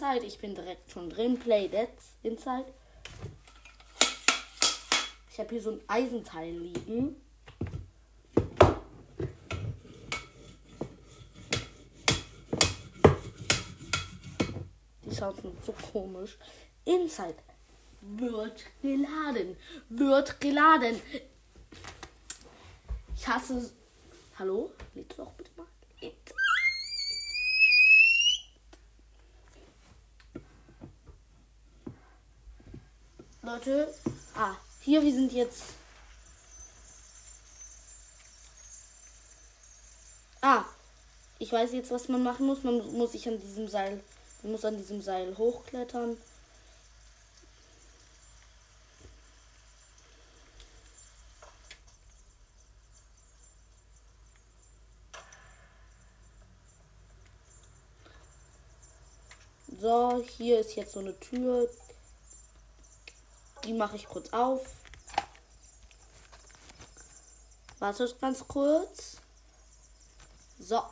Inside. Ich bin direkt schon drin. Play That's Inside. Ich habe hier so ein Eisenteil liegen. Die Sounds sind so komisch. Inside wird geladen. Wird geladen. Ich hasse. Hallo? Lädst du auch bitte Leute. Ah, hier, wir sind jetzt. Ah, ich weiß jetzt, was man machen muss. Man muss sich an diesem Seil. Man muss an diesem Seil hochklettern. So, hier ist jetzt so eine Tür. Die mache ich kurz auf. Wartet ganz kurz. So.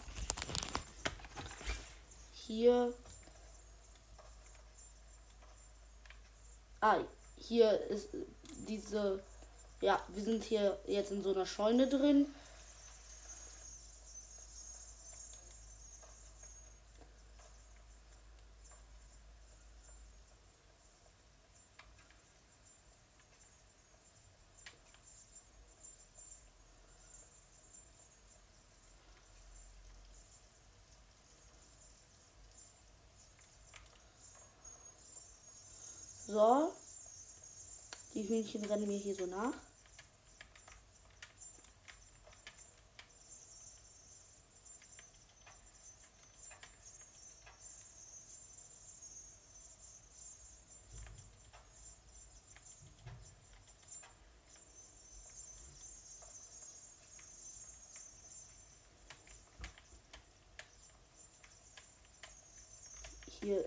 Hier. Ah, hier ist diese. Ja, wir sind hier jetzt in so einer Scheune drin. So. Die Hühnchen rennen mir hier so nach. Hier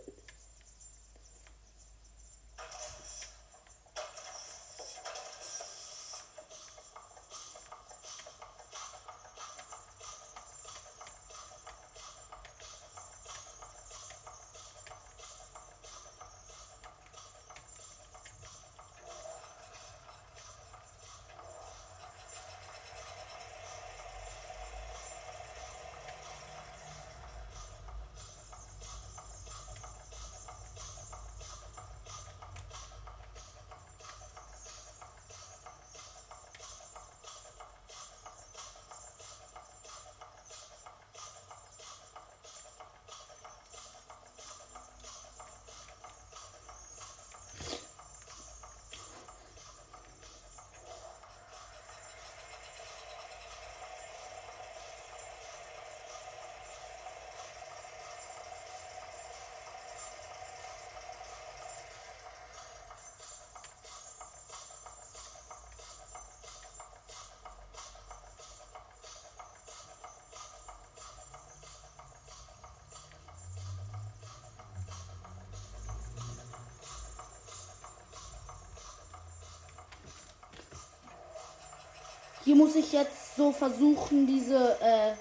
Hier muss ich jetzt so versuchen, diese. Äh,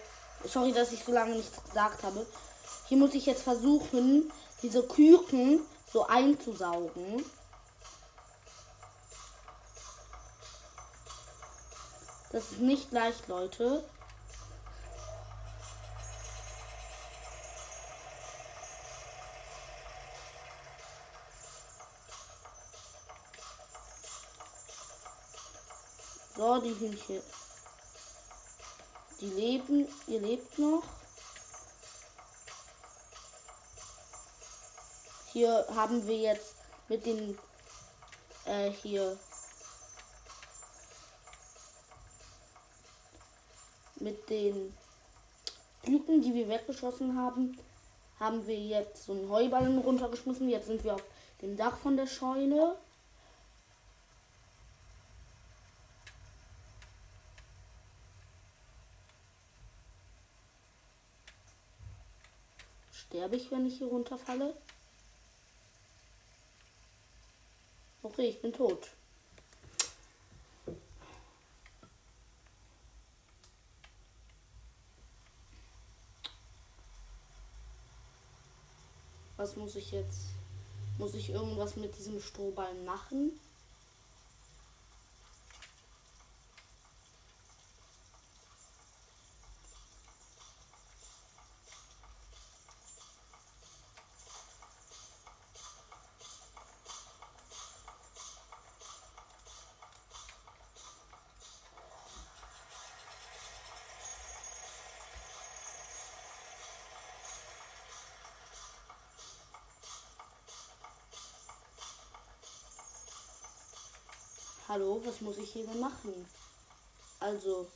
sorry, dass ich so lange nichts gesagt habe. Hier muss ich jetzt versuchen, diese Küken so einzusaugen. Das ist nicht leicht, Leute. Die Hühnchen. Die leben, ihr lebt noch. Hier haben wir jetzt mit den äh, hier mit den Küken, die wir weggeschossen haben, haben wir jetzt so einen Heuballen runtergeschmissen. Jetzt sind wir auf dem Dach von der Scheune. Sterbe ich, wenn ich hier runterfalle? Okay, ich bin tot. Was muss ich jetzt? Muss ich irgendwas mit diesem Strohball machen? Hallo, was muss ich hier denn machen? Also,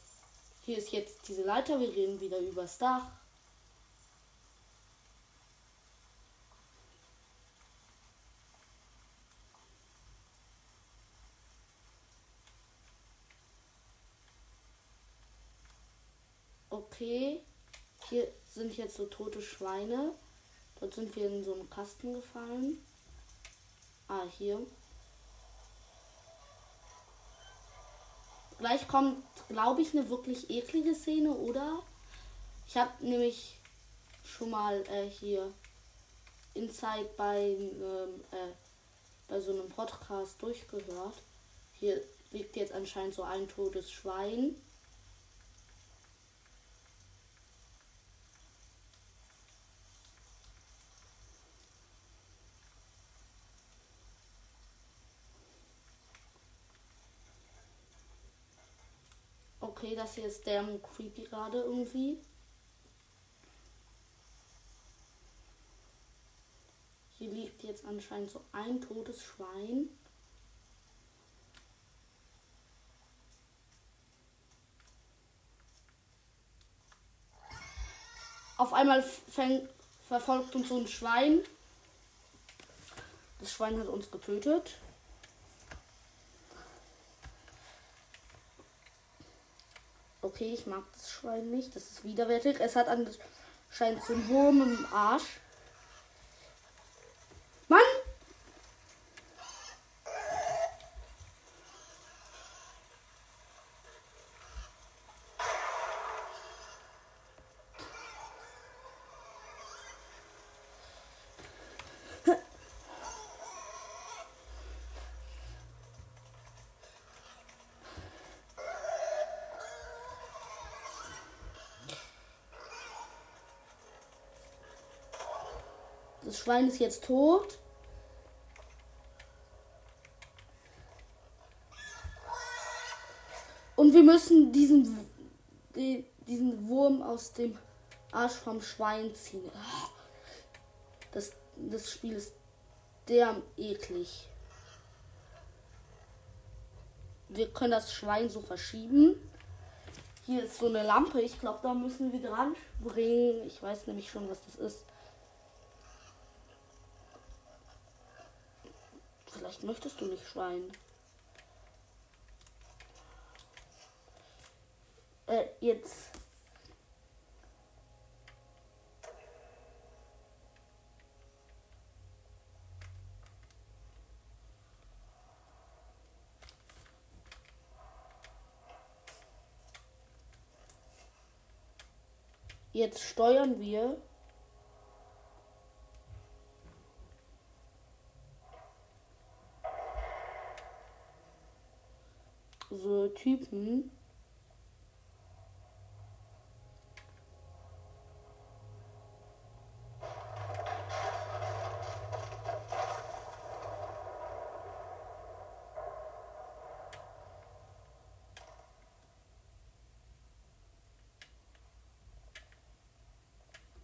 hier ist jetzt diese Leiter, wir reden wieder übers Dach. Okay, hier sind jetzt so tote Schweine. Dort sind wir in so einen Kasten gefallen. Ah, hier. Gleich kommt, glaube ich, eine wirklich eklige Szene, oder? Ich habe nämlich schon mal äh, hier Inside bei, ähm, äh, bei so einem Podcast durchgehört. Hier liegt jetzt anscheinend so ein totes Schwein. Okay, das hier ist der creepy gerade irgendwie. Hier liegt jetzt anscheinend so ein totes Schwein. Auf einmal fängt, verfolgt uns so ein Schwein. Das Schwein hat uns getötet. Okay, ich mag das Schwein nicht. Das ist widerwärtig. Es hat anscheinend so einen Wurm im Arsch. Das Schwein ist jetzt tot. Und wir müssen diesen, diesen Wurm aus dem Arsch vom Schwein ziehen. Das, das Spiel ist der eklig. Wir können das Schwein so verschieben. Hier ist so eine Lampe. Ich glaube, da müssen wir dran bringen. Ich weiß nämlich schon, was das ist. Vielleicht möchtest du nicht Schwein. Äh, jetzt. Jetzt steuern wir so Typen.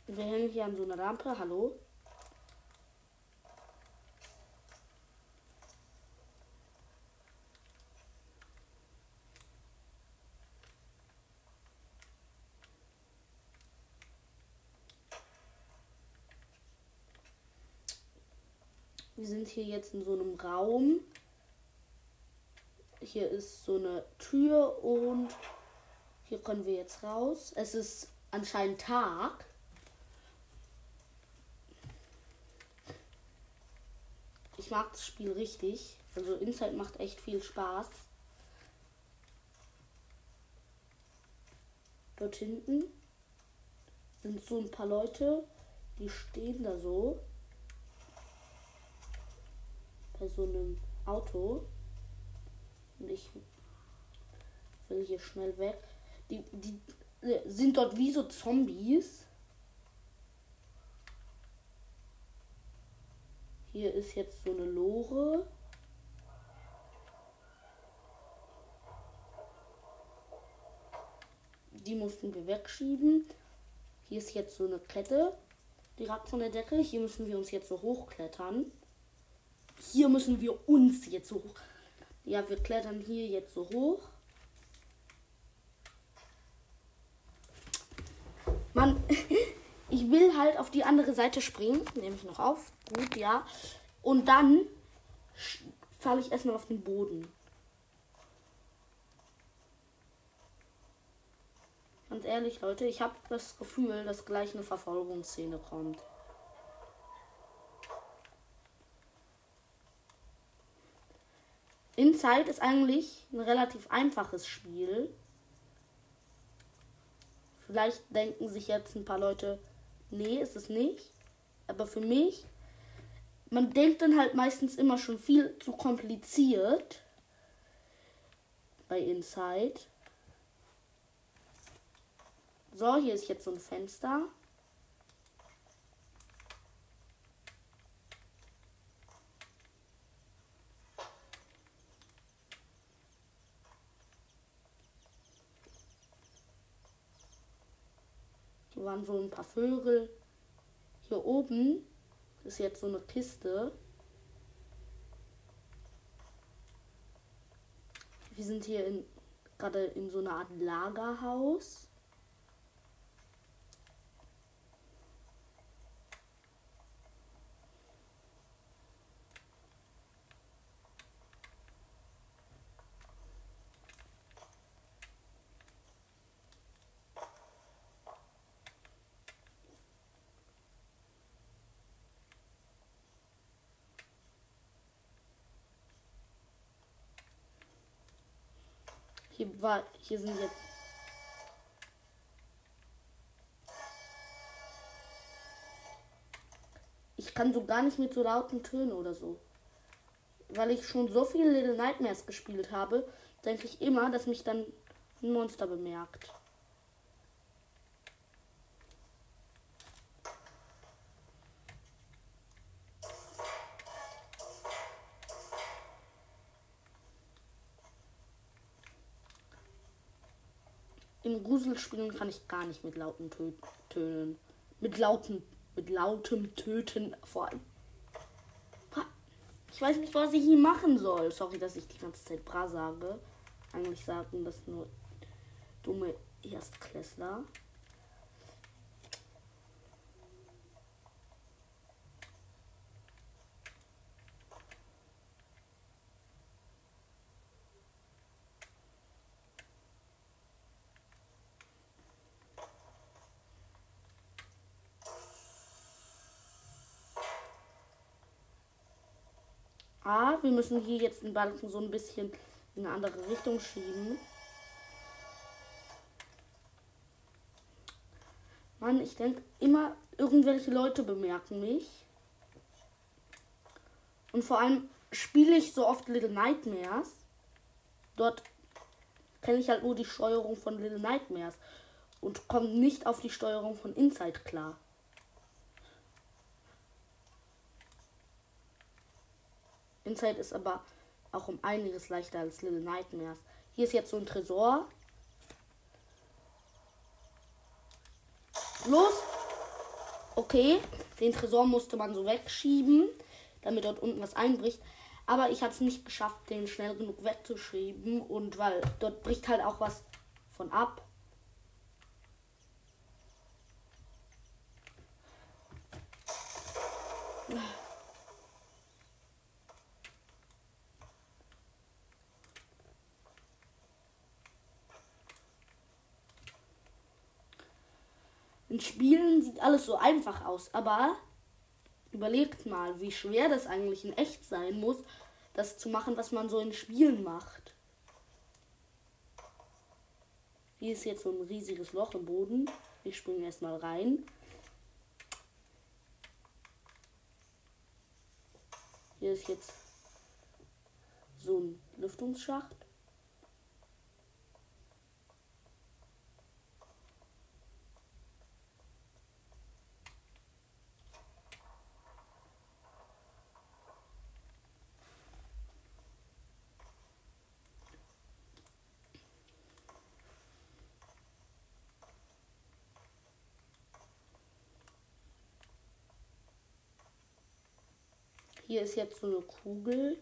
Wir hängen hier an so einer Lampe. Hallo? Sind hier jetzt in so einem Raum. Hier ist so eine Tür und hier können wir jetzt raus. Es ist anscheinend Tag. Ich mag das Spiel richtig. Also Inside macht echt viel Spaß. Dort hinten sind so ein paar Leute, die stehen da so. Bei so einem Auto. Und ich will hier schnell weg. Die, die äh, sind dort wie so Zombies. Hier ist jetzt so eine Lore. Die mussten wir wegschieben. Hier ist jetzt so eine Kette direkt von der Decke. Hier müssen wir uns jetzt so hochklettern. Hier müssen wir uns jetzt so hoch. Ja, wir klettern hier jetzt so hoch. Mann, ich will halt auf die andere Seite springen. Nehme ich noch auf. Gut, ja. Und dann falle ich erstmal auf den Boden. Ganz ehrlich, Leute, ich habe das Gefühl, dass gleich eine Verfolgungsszene kommt. Inside ist eigentlich ein relativ einfaches Spiel. Vielleicht denken sich jetzt ein paar Leute, nee, ist es nicht. Aber für mich, man denkt dann halt meistens immer schon viel zu kompliziert bei Inside. So, hier ist jetzt so ein Fenster. Hier waren so ein paar Vögel. Hier oben ist jetzt so eine Kiste. Wir sind hier in, gerade in so einer Art Lagerhaus. Hier war, hier sind jetzt. Ich kann so gar nicht mit so lauten Tönen oder so. Weil ich schon so viele Little Nightmares gespielt habe, denke ich immer, dass mich dann ein Monster bemerkt. In Gruselspielen kann ich gar nicht mit lauten Tö Tönen. Mit lauten, mit lautem Töten vor allem. Ich weiß nicht, was ich hier machen soll. Sorry, dass ich die ganze Zeit Bra sage. Eigentlich sagen das nur dumme Erstklässler. Ah, wir müssen hier jetzt den Balken so ein bisschen in eine andere Richtung schieben. Mann, ich denke immer, irgendwelche Leute bemerken mich. Und vor allem spiele ich so oft Little Nightmares. Dort kenne ich halt nur die Steuerung von Little Nightmares und komme nicht auf die Steuerung von Inside klar. Inside ist aber auch um einiges leichter als Little Nightmares. Hier ist jetzt so ein Tresor. Los! Okay, den Tresor musste man so wegschieben, damit dort unten was einbricht. Aber ich habe es nicht geschafft, den schnell genug wegzuschieben. Und weil dort bricht halt auch was von ab. Spielen sieht alles so einfach aus, aber überlegt mal, wie schwer das eigentlich in echt sein muss, das zu machen, was man so in Spielen macht. Hier ist jetzt so ein riesiges Loch im Boden. Ich springe erstmal rein. Hier ist jetzt so ein Lüftungsschacht. Hier ist jetzt so eine Kugel.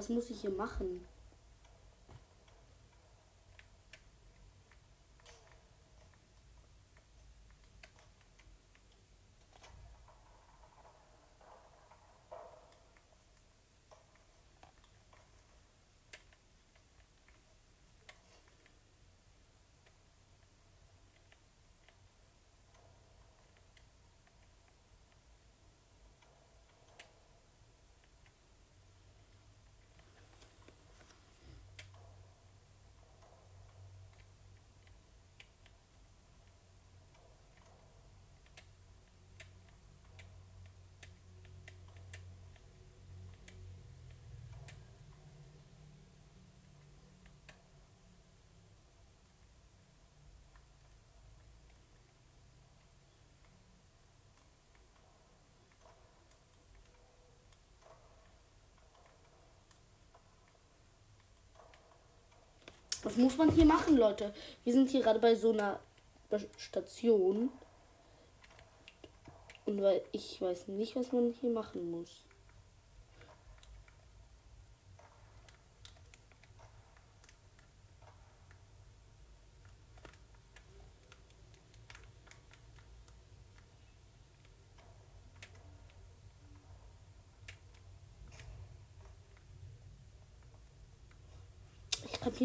Was muss ich hier machen? Was muss man hier machen, Leute? Wir sind hier gerade bei so einer Station. Und weil ich weiß nicht, was man hier machen muss.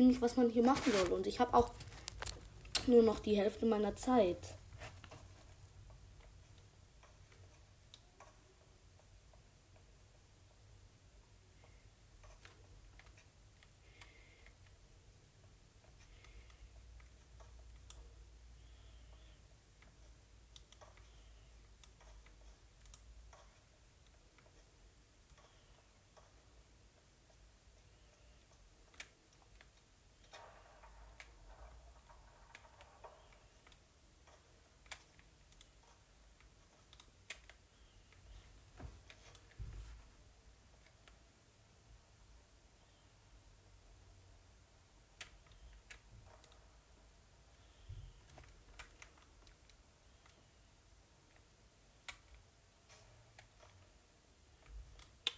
Nicht, was man hier machen soll. Und ich habe auch nur noch die Hälfte meiner Zeit.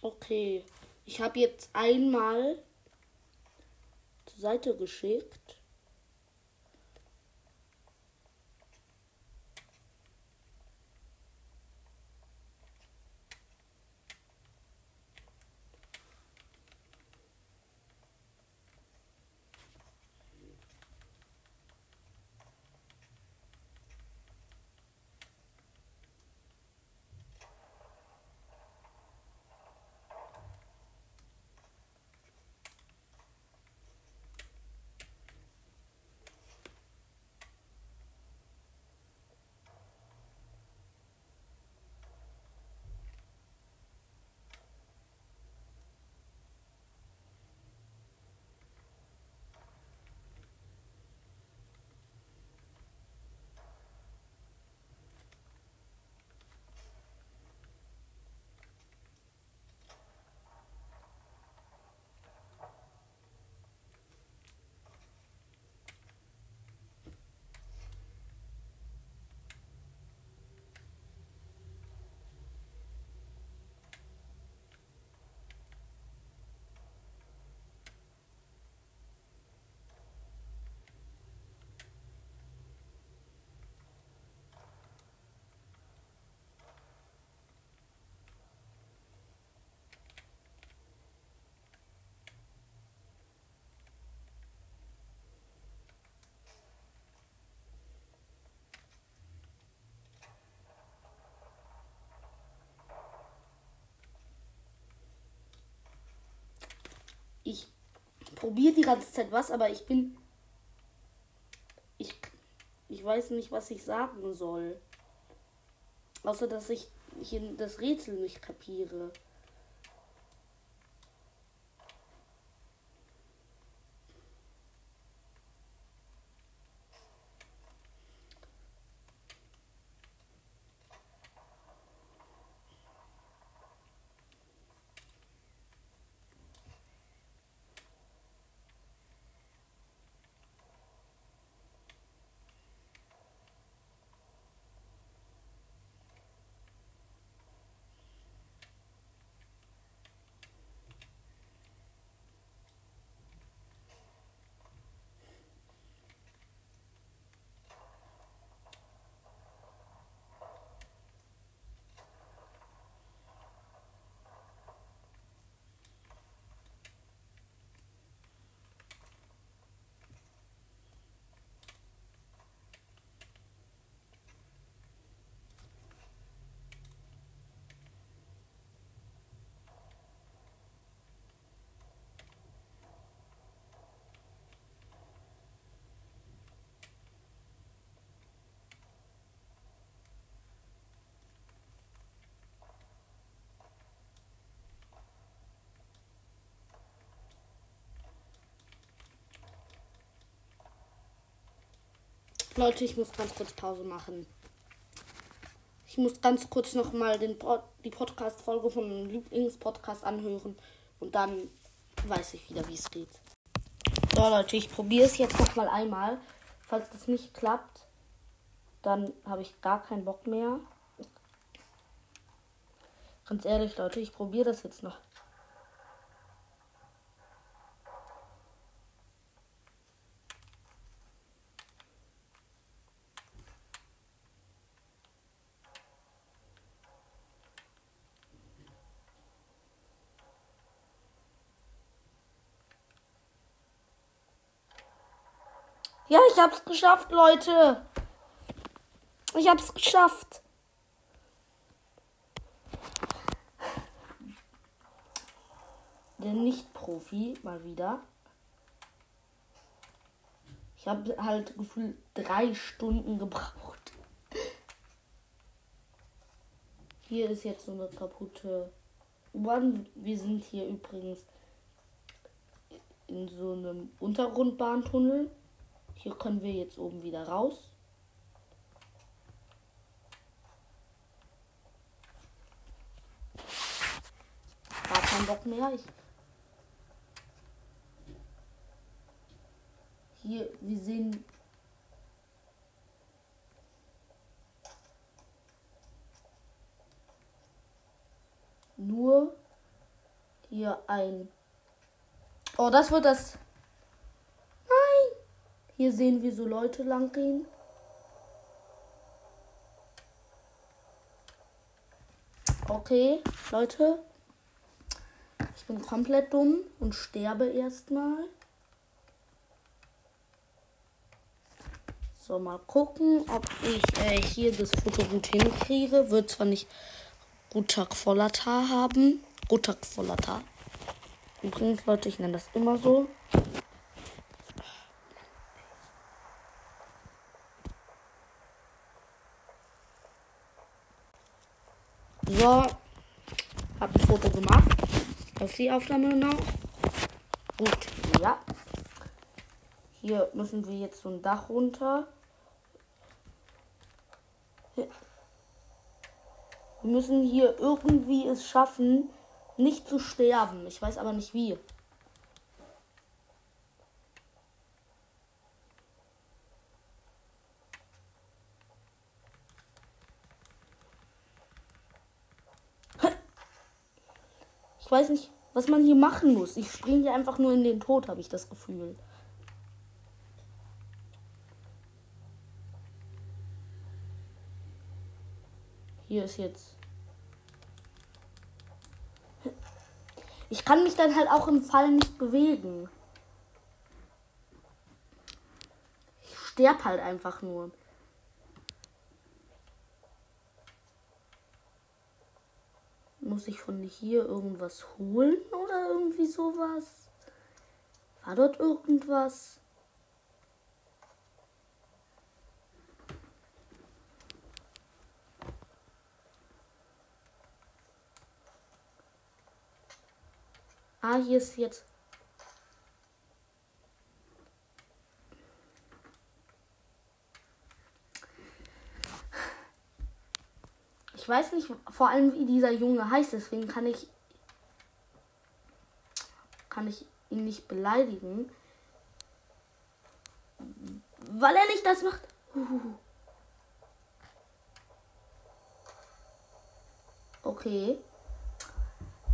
Okay. Ich habe jetzt einmal zur Seite geschickt. Probiere die ganze Zeit was, aber ich bin. Ich, ich weiß nicht, was ich sagen soll. Außer, dass ich, ich das Rätsel nicht kapiere. Leute, ich muss ganz kurz Pause machen. Ich muss ganz kurz noch mal den Pod die Podcast-Folge von meinem Lieblingspodcast anhören und dann weiß ich wieder, wie es geht. So, Leute, ich probiere es jetzt noch mal einmal. Falls das nicht klappt, dann habe ich gar keinen Bock mehr. Ganz ehrlich, Leute, ich probiere das jetzt noch Ja, ich hab's geschafft, Leute. Ich hab's geschafft. Der Nicht-Profi mal wieder. Ich habe halt gefühlt drei Stunden gebraucht. Hier ist jetzt so eine kaputte U-Bahn. Wir sind hier übrigens in so einem Untergrundbahntunnel. Hier können wir jetzt oben wieder raus. Gar kein Bock mehr. Ich hier, wir sehen nur hier ein. Oh, das wird das hier sehen wir so Leute lang gehen. Okay, Leute. Ich bin komplett dumm und sterbe erstmal. So, mal gucken, ob ich äh, hier das Foto gut hinkriege. Wird zwar nicht Rutak Vollata haben. Rutak Vollata. Übrigens, Leute, ich nenne das immer. So. Hab ein Foto gemacht. Die Aufnahme noch. Gut, ja. Hier müssen wir jetzt so ein Dach runter. Wir müssen hier irgendwie es schaffen, nicht zu sterben. Ich weiß aber nicht wie. Ich weiß nicht, was man hier machen muss. Ich springe hier einfach nur in den Tod, habe ich das Gefühl. Hier ist jetzt. Ich kann mich dann halt auch im Fall nicht bewegen. Ich sterb halt einfach nur. Muss ich von hier irgendwas holen oder irgendwie sowas? War dort irgendwas? Ah, hier ist jetzt. Ich weiß nicht vor allem, wie dieser Junge heißt, deswegen kann ich kann ich ihn nicht beleidigen. Weil er nicht das macht. Okay.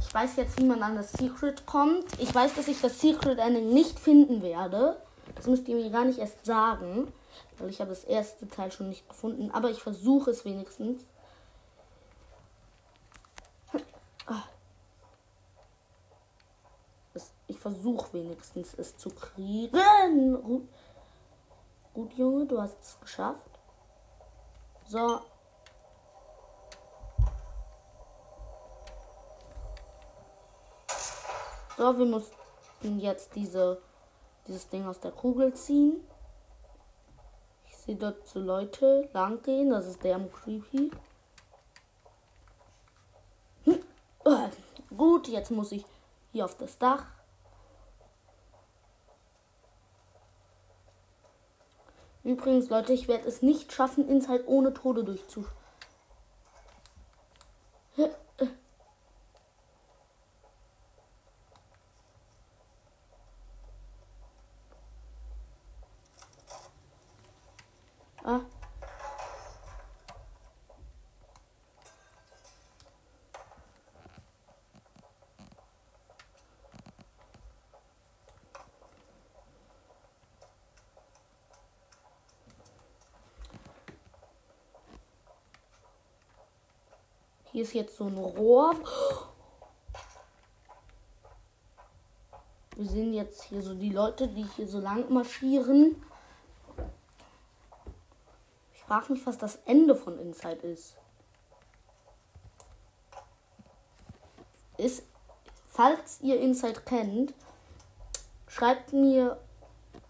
Ich weiß jetzt, wie man an das Secret kommt. Ich weiß, dass ich das Secret Ending nicht finden werde. Das müsst ihr mir gar nicht erst sagen. Weil ich habe das erste Teil schon nicht gefunden. Aber ich versuche es wenigstens. Ich versuche wenigstens es zu kriegen. Gut. Gut, Junge, du hast es geschafft. So, So, wir mussten jetzt diese, dieses Ding aus der Kugel ziehen. Ich sehe dort so Leute lang gehen. Das ist der creepy. Hm. Äh, gut, jetzt muss ich hier auf das Dach. Übrigens, Leute, ich werde es nicht schaffen, Inside ohne Tode durchzuschauen. Hier ist jetzt so ein Rohr. Wir sehen jetzt hier so die Leute, die hier so lang marschieren. Ich frage mich, was das Ende von Inside ist. Ist, falls ihr Inside kennt, schreibt mir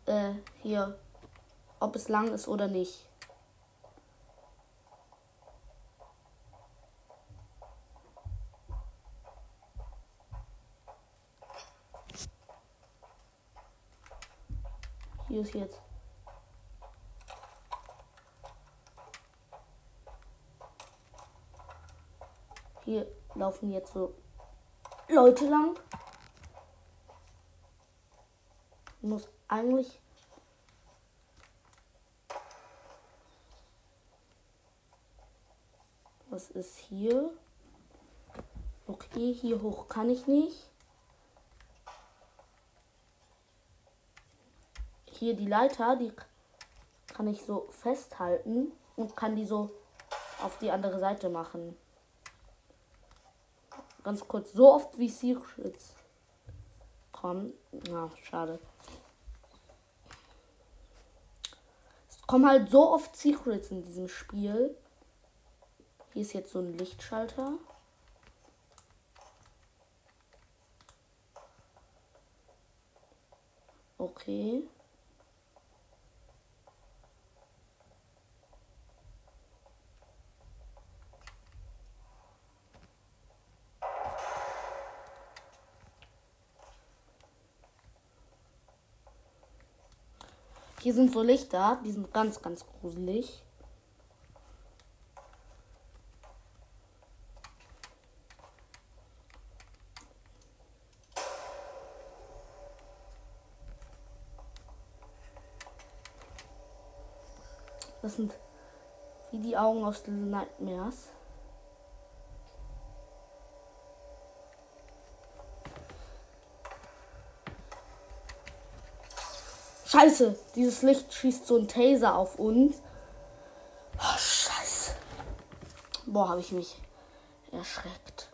äh, hier, ob es lang ist oder nicht. Ist jetzt. Hier laufen jetzt so Leute lang. Muss eigentlich Was ist hier? Okay, hier hoch kann ich nicht. Hier die Leiter, die kann ich so festhalten und kann die so auf die andere Seite machen. Ganz kurz, so oft wie Secrets kommen. Na, schade. Es kommen halt so oft Secrets in diesem Spiel. Hier ist jetzt so ein Lichtschalter. Okay. Hier sind so Lichter, die sind ganz, ganz gruselig. Das sind wie die Augen aus Nightmares. Scheiße, dieses Licht schießt so ein Taser auf uns. Oh, scheiße. Boah, habe ich mich erschreckt.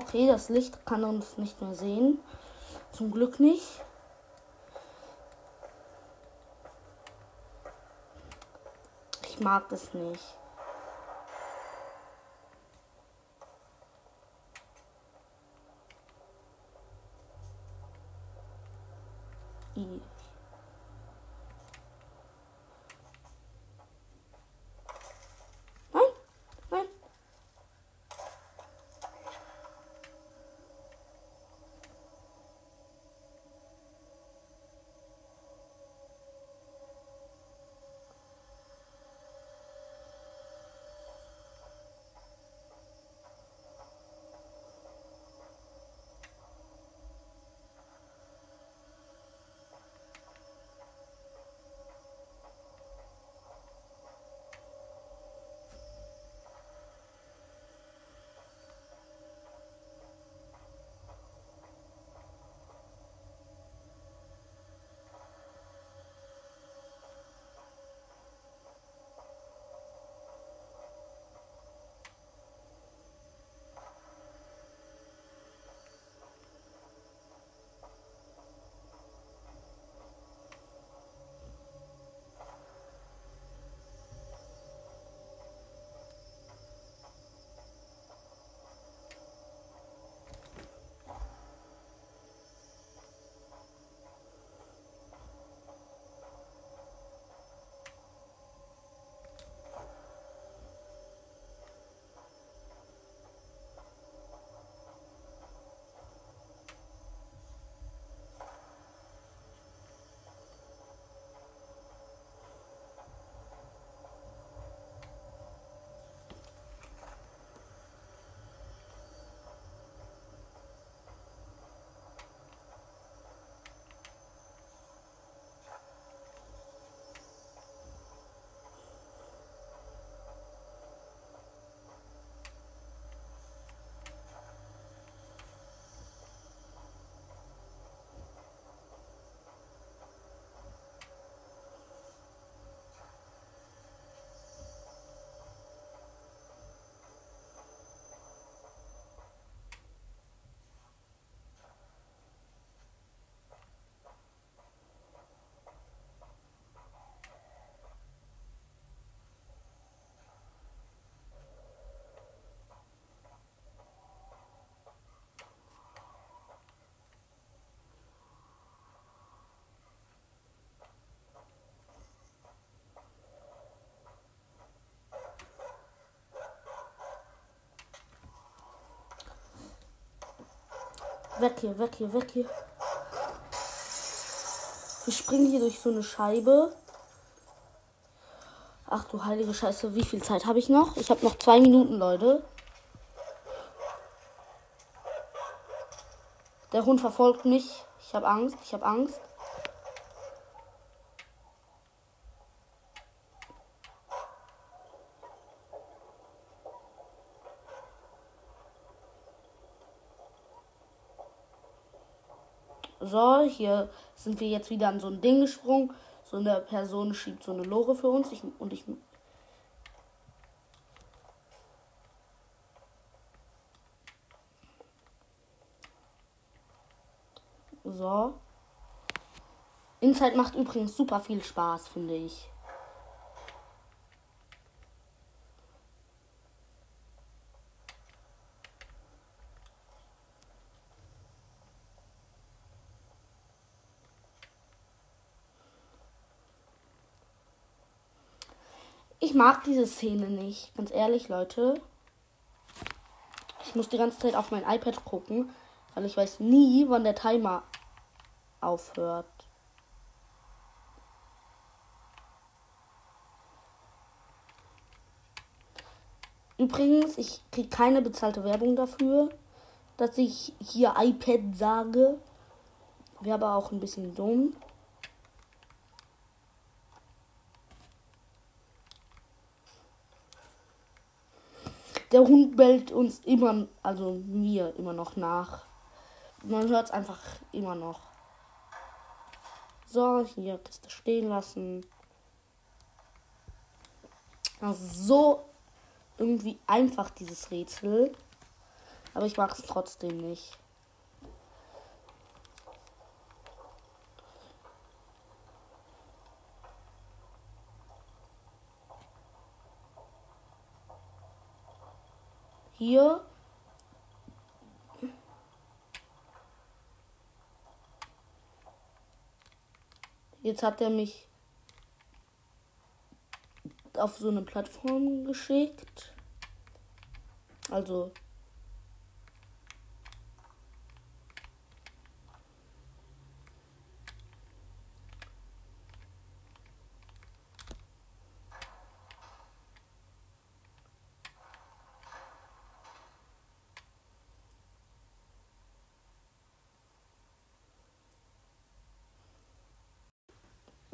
Okay, das Licht kann uns nicht mehr sehen. Zum Glück nicht. Ich mag es nicht. Weg hier, weg hier, weg hier. Wir springen hier durch so eine Scheibe. Ach du heilige Scheiße, wie viel Zeit habe ich noch? Ich habe noch zwei Minuten, Leute. Der Hund verfolgt mich. Ich habe Angst, ich habe Angst. So, hier sind wir jetzt wieder an so ein Ding gesprungen. So eine Person schiebt so eine Lore für uns. Ich, und ich. So. Inside macht übrigens super viel Spaß, finde ich. Ich mag diese Szene nicht. Ganz ehrlich, Leute. Ich muss die ganze Zeit auf mein iPad gucken, weil ich weiß nie, wann der Timer aufhört. Übrigens, ich kriege keine bezahlte Werbung dafür, dass ich hier iPad sage. Wäre aber auch ein bisschen dumm. Der Hund bellt uns immer, also mir immer noch nach. Man hört es einfach immer noch. So, hier Kiste stehen lassen. Ist so irgendwie einfach, dieses Rätsel. Aber ich mag es trotzdem nicht. Hier. Jetzt hat er mich auf so eine Plattform geschickt. Also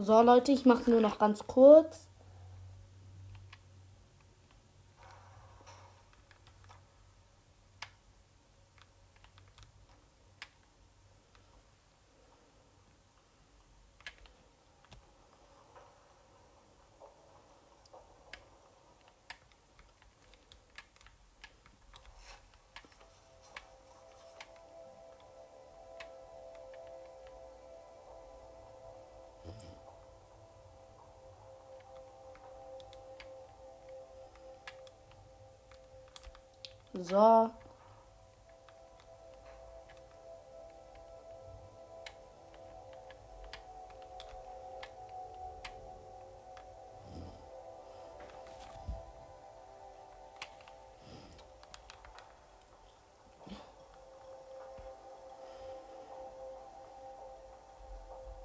So Leute, ich mache nur noch ganz kurz. So.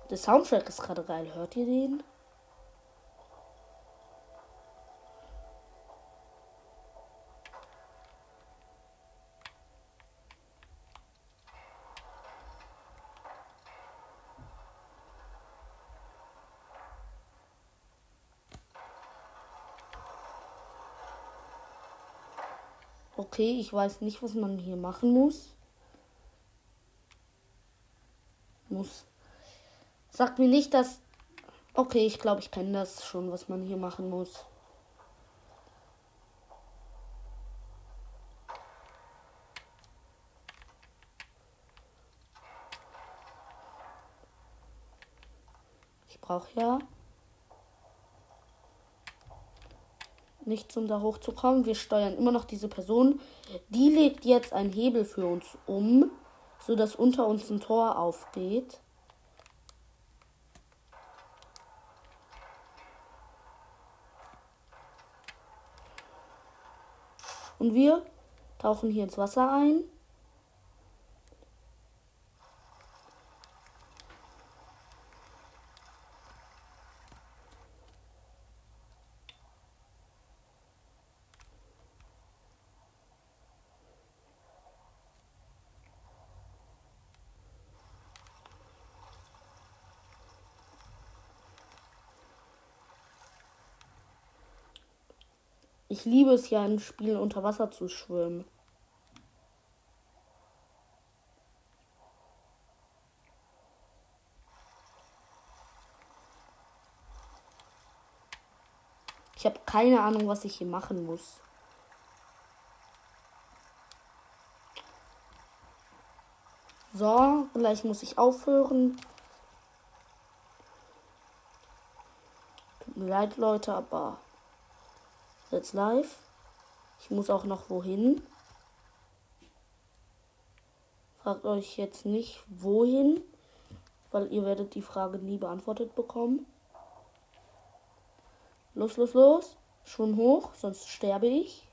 Der Soundtrack ist gerade geil. Hört ihr den? Okay, ich weiß nicht, was man hier machen muss. Muss. Sagt mir nicht, dass. Okay, ich glaube, ich kenne das schon, was man hier machen muss. Ich brauche ja nichts, um da hochzukommen. Wir steuern immer noch diese Person. Die legt jetzt einen Hebel für uns um, sodass unter uns ein Tor aufgeht. Und wir tauchen hier ins Wasser ein. Ich liebe es ja in Spielen unter Wasser zu schwimmen. Ich habe keine Ahnung, was ich hier machen muss. So, gleich muss ich aufhören. Tut mir leid, Leute, aber Jetzt live. Ich muss auch noch wohin. Fragt euch jetzt nicht wohin, weil ihr werdet die Frage nie beantwortet bekommen. Los, los, los. Schon hoch, sonst sterbe ich.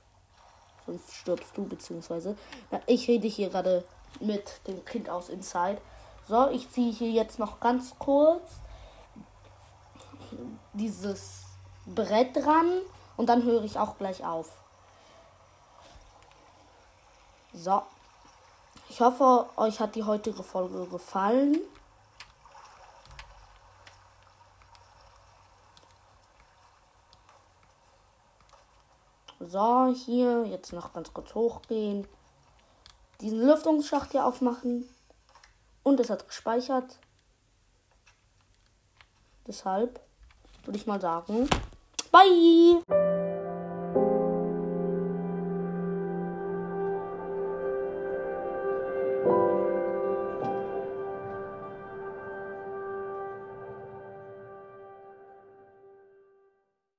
Sonst stirbst du, beziehungsweise. Na, ich rede hier gerade mit dem Kind aus Inside. So, ich ziehe hier jetzt noch ganz kurz dieses Brett dran und dann höre ich auch gleich auf. So. Ich hoffe, euch hat die heutige Folge gefallen. So, hier jetzt noch ganz kurz hochgehen. Diesen Lüftungsschacht hier aufmachen. Und es hat gespeichert. Deshalb würde ich mal sagen, 阿姨